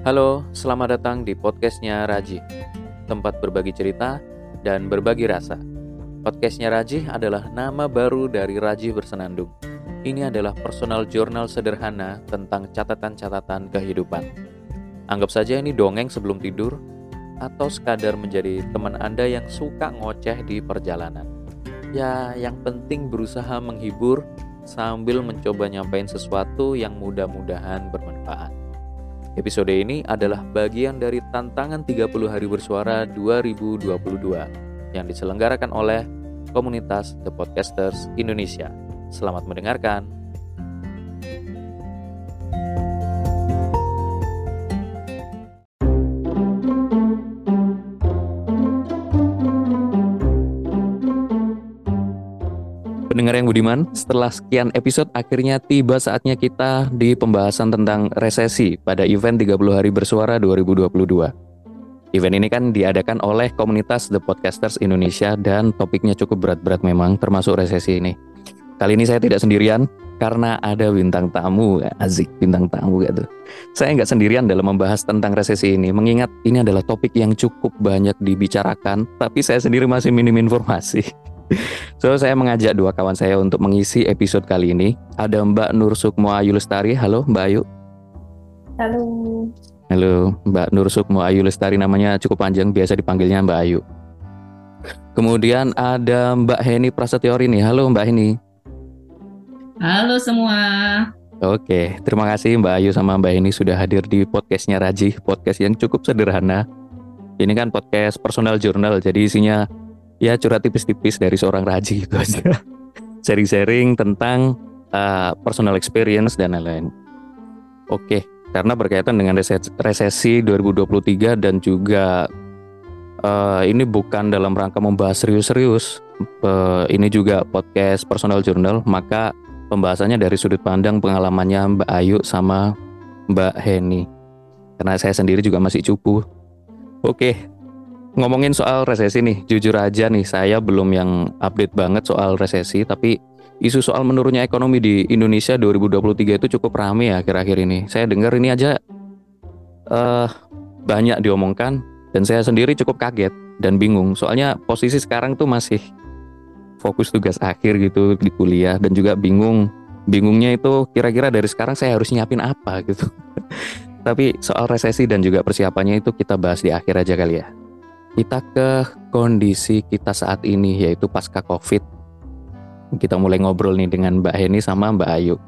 Halo, selamat datang di podcastnya Raji, tempat berbagi cerita dan berbagi rasa. Podcastnya Raji adalah nama baru dari Raji Bersenandung. Ini adalah personal jurnal sederhana tentang catatan-catatan kehidupan. Anggap saja ini dongeng sebelum tidur, atau sekadar menjadi teman Anda yang suka ngoceh di perjalanan. Ya, yang penting berusaha menghibur sambil mencoba nyampein sesuatu yang mudah-mudahan bermanfaat. Episode ini adalah bagian dari tantangan 30 hari bersuara 2022 yang diselenggarakan oleh komunitas The Podcasters Indonesia. Selamat mendengarkan. Pendengar yang budiman, setelah sekian episode akhirnya tiba saatnya kita di pembahasan tentang resesi pada event 30 hari bersuara 2022. Event ini kan diadakan oleh komunitas The Podcasters Indonesia dan topiknya cukup berat-berat memang termasuk resesi ini. Kali ini saya tidak sendirian karena ada bintang tamu, azik bintang tamu gitu. Saya nggak sendirian dalam membahas tentang resesi ini, mengingat ini adalah topik yang cukup banyak dibicarakan, tapi saya sendiri masih minim informasi. So saya mengajak dua kawan saya untuk mengisi episode kali ini. Ada Mbak Nur Sukmo Ayu Lestari. Halo Mbak Ayu. Halo. Halo Mbak Nur Sukmo Ayu Lestari namanya cukup panjang biasa dipanggilnya Mbak Ayu. Kemudian ada Mbak Heni Prasetyo nih. Halo Mbak Heni. Halo semua. Oke, terima kasih Mbak Ayu sama Mbak Heni sudah hadir di podcastnya Raji, podcast yang cukup sederhana. Ini kan podcast personal journal, jadi isinya ya curhat tipis-tipis dari seorang Raji gitu aja. Sharing-sharing tentang uh, personal experience dan lain-lain. Oke, karena berkaitan dengan resesi 2023 dan juga uh, ini bukan dalam rangka membahas serius-serius. Uh, ini juga podcast personal journal, maka pembahasannya dari sudut pandang pengalamannya Mbak Ayu sama Mbak Heni. Karena saya sendiri juga masih cupu. Oke, ngomongin soal resesi nih, jujur aja nih saya belum yang update banget soal resesi, tapi isu soal menurunnya ekonomi di Indonesia 2023 itu cukup rame ya akhir-akhir ini. Saya dengar ini aja uh, banyak diomongkan dan saya sendiri cukup kaget dan bingung. Soalnya posisi sekarang tuh masih fokus tugas akhir gitu di kuliah dan juga bingung. Bingungnya itu kira-kira dari sekarang saya harus nyiapin apa gitu. Tapi soal resesi dan juga persiapannya itu kita bahas di akhir aja kali ya kita ke kondisi kita saat ini yaitu pasca Covid. Kita mulai ngobrol nih dengan Mbak Heni sama Mbak Ayu.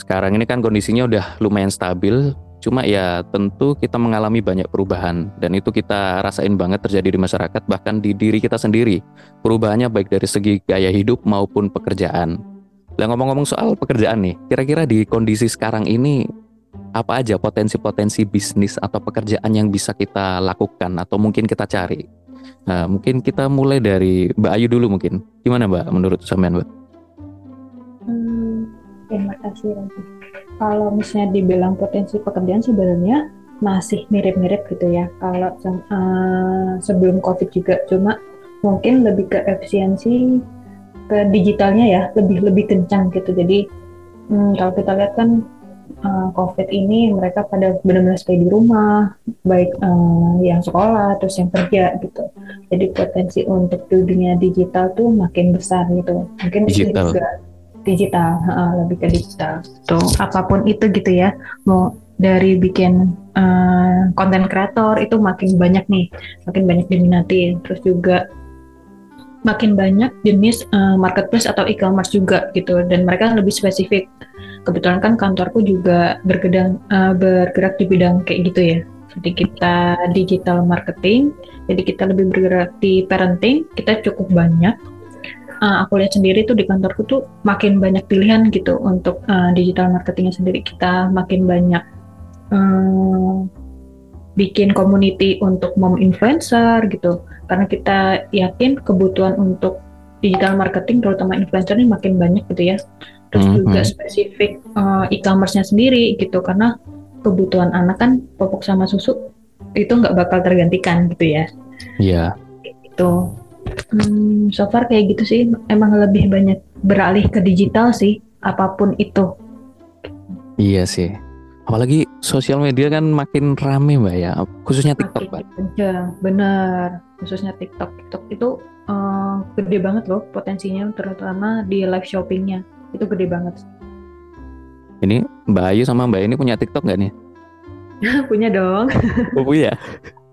Sekarang ini kan kondisinya udah lumayan stabil, cuma ya tentu kita mengalami banyak perubahan dan itu kita rasain banget terjadi di masyarakat bahkan di diri kita sendiri. Perubahannya baik dari segi gaya hidup maupun pekerjaan. Lah ngomong-ngomong soal pekerjaan nih, kira-kira di kondisi sekarang ini apa aja potensi-potensi bisnis atau pekerjaan yang bisa kita lakukan atau mungkin kita cari. Nah, mungkin kita mulai dari Mbak Ayu dulu mungkin. Gimana Mbak menurut sampean Mbak? Hmm, terima kasih Kalau misalnya dibilang potensi pekerjaan sebenarnya masih mirip-mirip gitu ya. Kalau uh, sebelum COVID juga cuma mungkin lebih ke efisiensi ke digitalnya ya lebih lebih kencang gitu. Jadi hmm, kalau kita lihat kan uh, COVID ini mereka pada benar-benar stay di rumah, baik uh, yang sekolah terus yang kerja gitu. Jadi potensi untuk dunia digital tuh makin besar gitu. Mungkin digital. juga digital, uh, lebih ke digital. Tuh apa pun itu gitu ya, mau dari bikin konten uh, kreator itu makin banyak nih, makin banyak diminati. Terus juga makin banyak jenis uh, marketplace atau e-commerce juga gitu dan mereka lebih spesifik kebetulan kan kantorku juga bergedang, uh, bergerak di bidang kayak gitu ya. Jadi kita digital marketing, jadi kita lebih bergerak di parenting, kita cukup banyak. Uh, aku lihat sendiri tuh di kantorku tuh makin banyak pilihan gitu untuk uh, digital marketingnya sendiri. Kita makin banyak um, bikin community untuk mom influencer gitu, karena kita yakin kebutuhan untuk digital marketing terutama influencer ini makin banyak gitu ya terus mm -hmm. juga spesifik uh, e-commerce-nya sendiri gitu karena kebutuhan anak kan popok sama susu itu nggak bakal tergantikan gitu ya. Iya. Yeah. Itu. Hmm, so far kayak gitu sih emang lebih banyak beralih ke digital sih apa pun itu. Iya sih. Apalagi sosial media kan makin rame mbak ya, khususnya TikTok mbak. Kencang, bener. Khususnya TikTok. TikTok itu uh, gede banget loh potensinya, terutama di live shoppingnya. Itu gede banget. Ini Mbak Ayu sama Mbak ini punya TikTok nggak nih? punya dong. Oh punya.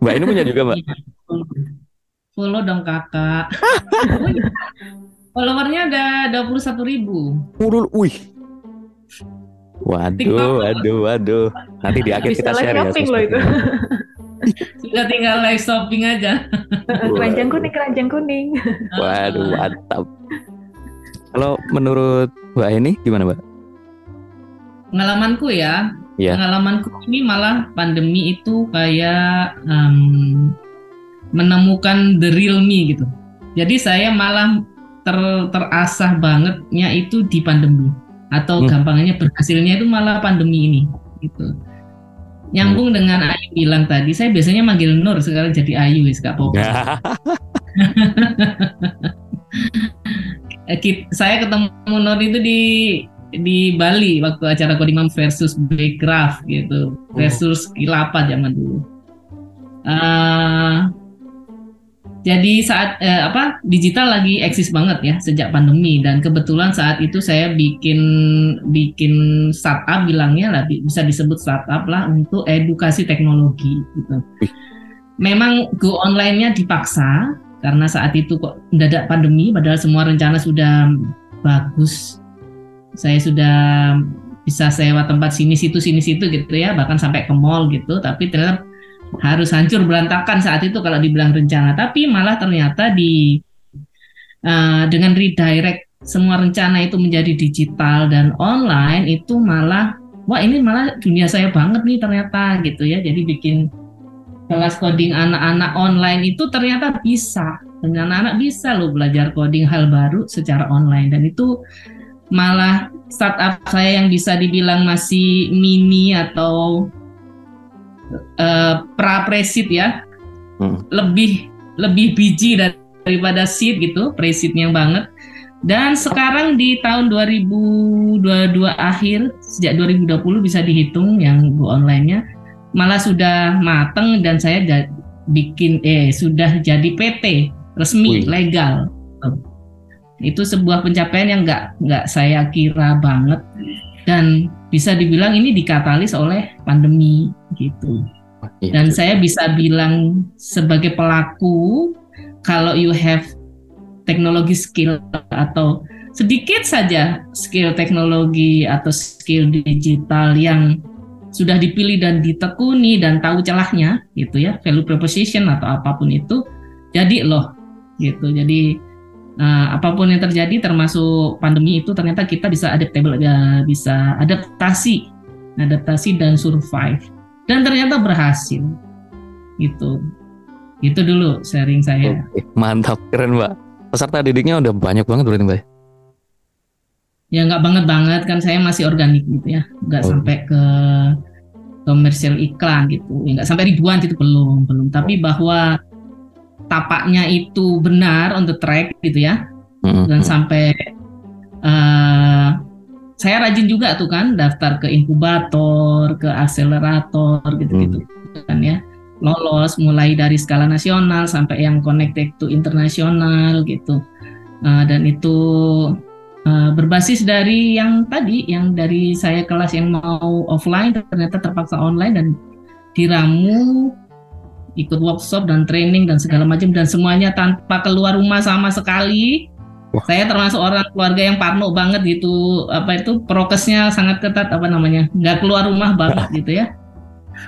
Mbak ini punya juga mbak? Follow dong kakak. Followernya ada 21 ribu. Urul, wih. Waduh, waduh, waduh. Nanti di akhir kita share ya. Loh itu. Sudah tinggal live shopping aja. keranjang kuning, keranjang kuning. Waduh, mantap. Kalau menurut Mbak ini gimana Mbak? Pengalamanku ya, yeah. pengalamanku ini malah pandemi itu kayak um, menemukan the real me gitu. Jadi saya malah ter, terasah bangetnya itu di pandemi atau hmm. gampangnya berhasilnya itu malah pandemi ini gitu. Nyambung hmm. dengan Ayu bilang tadi, saya biasanya manggil Nur sekarang jadi Ayu wis gak apa saya ketemu Nur itu di di Bali waktu acara Kodimam versus Backcraft gitu oh. versus Kilapa zaman dulu. Uh, jadi saat eh, apa digital lagi eksis banget ya sejak pandemi. Dan kebetulan saat itu saya bikin bikin startup bilangnya lah bisa disebut startup lah untuk edukasi teknologi gitu. Memang go online-nya dipaksa karena saat itu kok mendadak pandemi padahal semua rencana sudah bagus. Saya sudah bisa sewa tempat sini situ sini situ gitu ya bahkan sampai ke mall gitu. Tapi ternyata harus hancur berantakan saat itu kalau dibilang rencana. Tapi malah ternyata di uh, dengan redirect semua rencana itu menjadi digital dan online itu malah wah ini malah dunia saya banget nih ternyata gitu ya. Jadi bikin kelas coding anak-anak online itu ternyata bisa. Dan anak-anak bisa loh belajar coding hal baru secara online. Dan itu malah startup saya yang bisa dibilang masih mini atau uh, pra presid ya. Hmm. lebih lebih biji daripada seed gitu presidnya banget. Dan sekarang di tahun 2022 akhir sejak 2020 bisa dihitung yang go online-nya malah sudah mateng dan saya bikin eh sudah jadi PT resmi Wih. legal. Itu sebuah pencapaian yang nggak nggak saya kira banget. Dan bisa dibilang ini dikatalis oleh pandemi gitu. Dan saya bisa bilang sebagai pelaku kalau you have teknologi skill atau sedikit saja skill teknologi atau skill digital yang sudah dipilih dan ditekuni dan tahu celahnya gitu ya value proposition atau apa pun itu jadi loh gitu. Jadi uh, apa pun yang terjadi termasuk pandemi itu ternyata kita bisa adaptable ya, bisa adaptasi adaptasi dan survive dan ternyata berhasil. Gitu. Itu dulu sharing saya. Oke, mantap. Keren mbak. Peserta didiknya udah banyak banget berarti mbak ya? Nggak banget banget. Kan saya masih organik gitu ya. Nggak oh. sampai ke komersial iklan gitu. Ya, nggak sampai ribuan itu belum belum. Tapi bahwa tapaknya itu benar on the track gitu ya. Mm-hmm. dan sampai uh, saya rajin juga tuh kan daftar ke inkubator ke akselerator gitu-gitu mm. kan ya lolos mulai dari skala nasional sampai yang connected to internasional gitu uh, dan itu uh, berbasis dari yang tadi yang dari saya kelas yang mau offline ternyata terpaksa online dan diramu ikut workshop dan training dan segala macam dan semuanya tanpa keluar rumah sama sekali. Wah. Saya termasuk orang keluarga yang parno banget gitu. Apa itu prokesnya sangat ketat apa namanya? nggak keluar rumah banget gitu ya.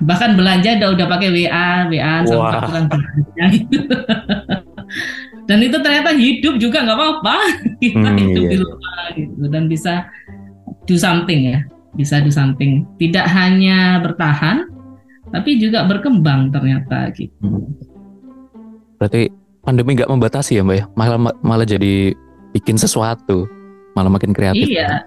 Bahkan belanja udah udah pakai WA, WA sama peraturan belanja gitu. dan itu ternyata hidup juga nggak apa-apa. Kita hmm, hidup iya. di rumah gitu dan bisa do something ya. Bisa do something. Tidak hanya bertahan, tapi juga berkembang ternyata gitu. Hmm. Berarti pandemi nggak membatasi ya mbak ya, malah malah jadi bikin sesuatu, malah makin kreatif. Iya,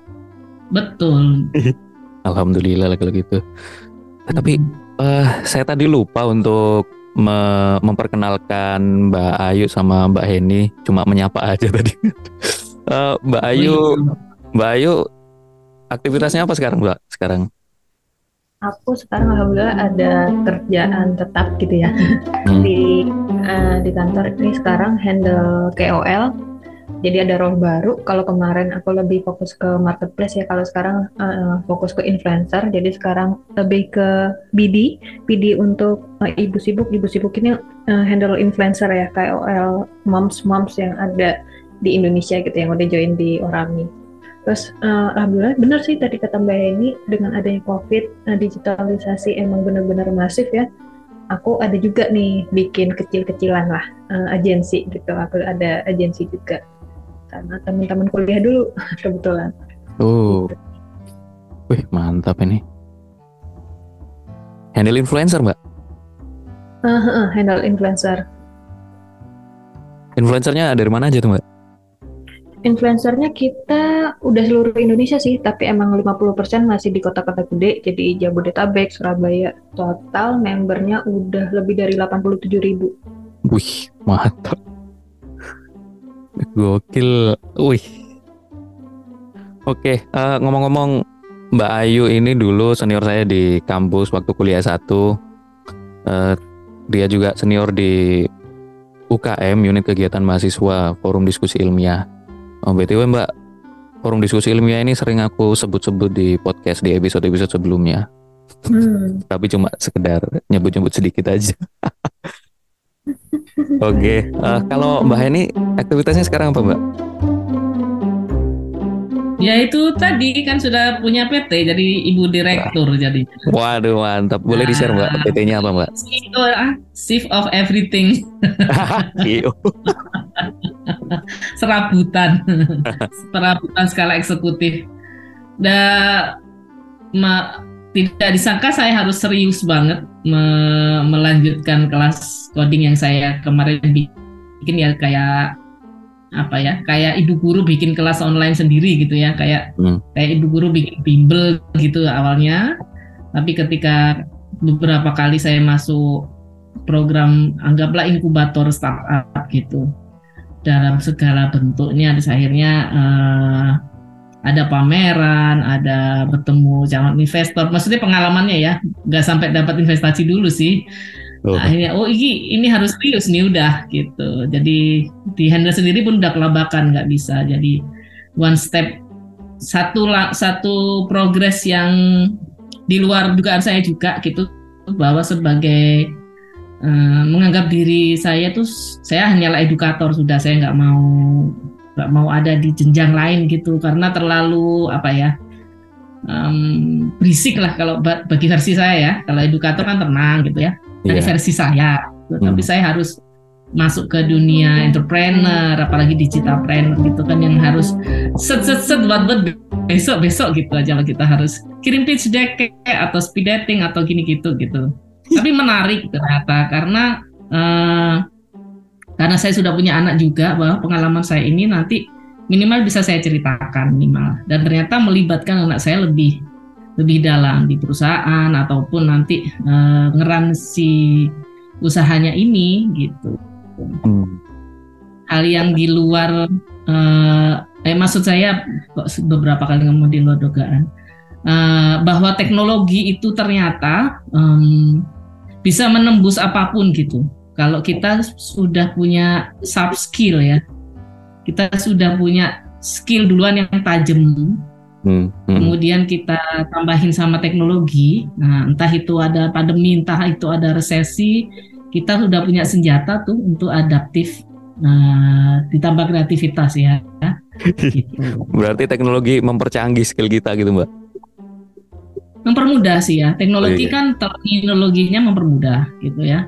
betul. Alhamdulillah kalau gitu. Hmm. Tapi uh, saya tadi lupa untuk me memperkenalkan Mbak Ayu sama Mbak Heni, cuma menyapa aja tadi. uh, Mbak oh, Ayu, oh, iya. Mbak Ayu, aktivitasnya apa sekarang Mbak? Sekarang? aku sekarang alhamdulillah ada kerjaan tetap gitu ya Hmm. di eh, di kantor ini sekarang handle KOL. Jadi ada role baru. Kalau kemarin aku lebih fokus ke marketplace ya. Kalau sekarang eh, fokus ke influencer. Jadi sekarang lebih ke BD, BD untuk eh, ibu sibuk. Ibu sibuk ini eh, handle influencer ya, KOL moms-moms yang ada di Indonesia gitu yang udah join di Orami. Terus eh, alhamdulillah benar sih tadi kata Mbak Eni dengan adanya COVID, eh, digitalisasi emang benar-benar masif ya. Aku ada juga nih bikin kecil-kecilan lah eh, agensi gitu. Aku ada agensi juga karena teman-teman kuliah dulu kebetulan. Oh, wih mantap ini. Handle influencer mbak. Eh, eh, handle influencer. Influencernya dari mana aja tuh mbak? Influencernya kita udah seluruh Indonesia sih, tapi emang 50% masih di kota-kota gede, jadi Jabodetabek, Surabaya. Total membernya udah lebih dari 87 ribu. Wih mantap. Gokil. Wih. Oke, eh, ngomong-ngomong Mbak Ayu ini dulu senior saya di kampus waktu kuliah satu. Eh, dia juga senior di UKM unit kegiatan mahasiswa forum diskusi ilmiah. Oh, btw Mbak, forum diskusi ilmiah ini sering aku sebut-sebut di podcast di episode-episode sebelumnya. Hmm. Tapi cuma sekedar nyebut-nyebut sedikit aja. Oke, eh, kalau Mbak Heni aktivitasnya sekarang apa Mbak? Ya itu tadi kan sudah punya PT jadi ibu direktur jadi. Waduh mantap, boleh di share Mbak? PT-nya apa Mbak? CEO ah, chief of everything, Iyo. serabutan, serabutan skala eksekutif. Dan ma- tidak disangka saya harus serius banget me- melanjutkan kelas coding yang saya kemarin bikin ya kayak apa ya kayak ibu guru bikin kelas online sendiri gitu ya kayak Hmm. kayak ibu guru bikin bimbel gitu awalnya tapi ketika beberapa kali saya masuk program anggaplah inkubator startup gitu dalam segala bentuknya akhirnya eh, ada pameran ada bertemu calon investor maksudnya pengalamannya ya nggak sampai dapat investasi dulu sih Oh, akhirnya oh ini ini harus serius nih udah gitu. Jadi di handle sendiri pun udah kelabakan nggak bisa. Jadi one step satu satu progres yang di luar dugaan saya juga gitu bahwa sebagai eh, menganggap diri saya tuh saya hanyalah edukator sudah saya nggak mau nggak mau ada di jenjang lain gitu karena terlalu apa ya em, berisik lah kalau ba- bagi versi saya ya kalau edukator kan tenang gitu ya dari iya. versi saya. Tapi Hmm. saya harus masuk ke dunia entrepreneur, apalagi digital planner gitu kan yang harus set set set buat buat besok besok gitu aja lah kita harus kirim pitch deck atau speed dating atau gini gitu gitu. Tapi menarik ternyata karena eh, karena saya sudah punya anak juga bahwa pengalaman saya ini nanti minimal bisa saya ceritakan minimal. Dan ternyata melibatkan anak saya lebih lebih dalam di perusahaan ataupun nanti eh, ngeran si usahanya ini gitu. Hal yang di luar eh, eh maksud saya beberapa kali ngomong di luar dugaan. Eh, bahwa teknologi itu ternyata em, bisa menembus apa pun gitu kalau kita sudah punya soft skill ya kita sudah punya skill duluan yang tajam Hmm. Hmm. kemudian kita tambahin sama teknologi, nah entah itu ada pandemi, entah itu ada resesi, kita sudah punya senjata tuh untuk adaptif, nah, ditambah kreativitas ya. Gitu. Berarti teknologi mempercanggih skill kita gitu Mbak? Mempermudah sih ya, teknologi Oh, iya. kan teknologinya mempermudah gitu ya.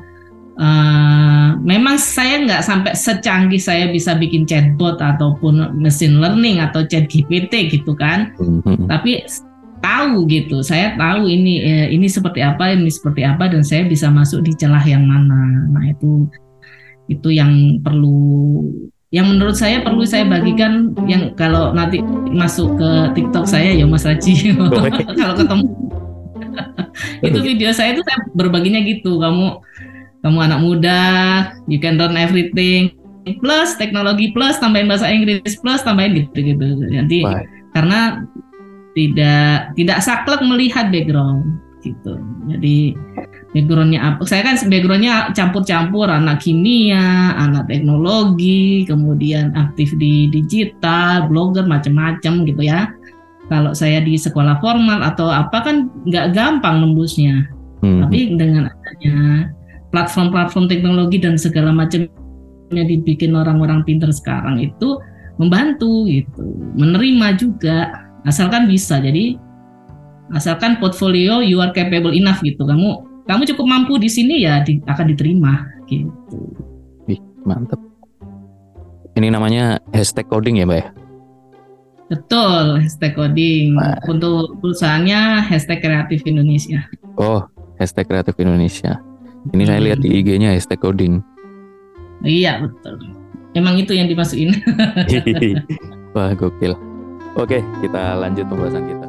Eh, memang saya nggak sampai secanggih saya bisa bikin chatbot ataupun machine learning atau chat GPT gitu kan. Hmm. Hmm. tapi tahu gitu saya tahu ini eh, ini seperti apa ini seperti apa dan saya bisa masuk di celah yang mana nah itu itu yang perlu yang menurut saya perlu saya bagikan yang kalau nanti masuk ke TikTok saya ya Mas Raji kalau ketemu itu video saya itu saya berbaginya gitu kamu kamu anak muda you can learn everything plus teknologi plus tambahin bahasa Inggris plus tambahin gitu gitu nanti Baik. karena tidak tidak saklek melihat background gitu. Jadi backgroundnya apa? Saya kan backgroundnya campur-campur anak kimia, anak teknologi, kemudian aktif di digital, blogger macam-macam gitu ya. Kalau saya di sekolah formal atau apa kan nggak gampang nembusnya. Hmm. Tapi dengan adanya platform-platform teknologi dan segala macamnya dibikin orang-orang pinter sekarang itu membantu gitu, menerima juga asalkan bisa. Jadi asalkan portfolio you are capable enough gitu. Kamu kamu cukup mampu di sini ya di, akan diterima gitu. Ih, mantep. Ini namanya hashtag coding ya, Mbak ya? Betul, hashtag coding. Nah. Untuk perusahaannya hashtag kreatif Indonesia. Oh, hashtag kreatif Indonesia. Ini hmm. saya lihat di IG-nya hashtag coding. Iya, betul. Emang itu yang dimasukin. Wah, gokil. Oke, kita lanjut pembahasan kita.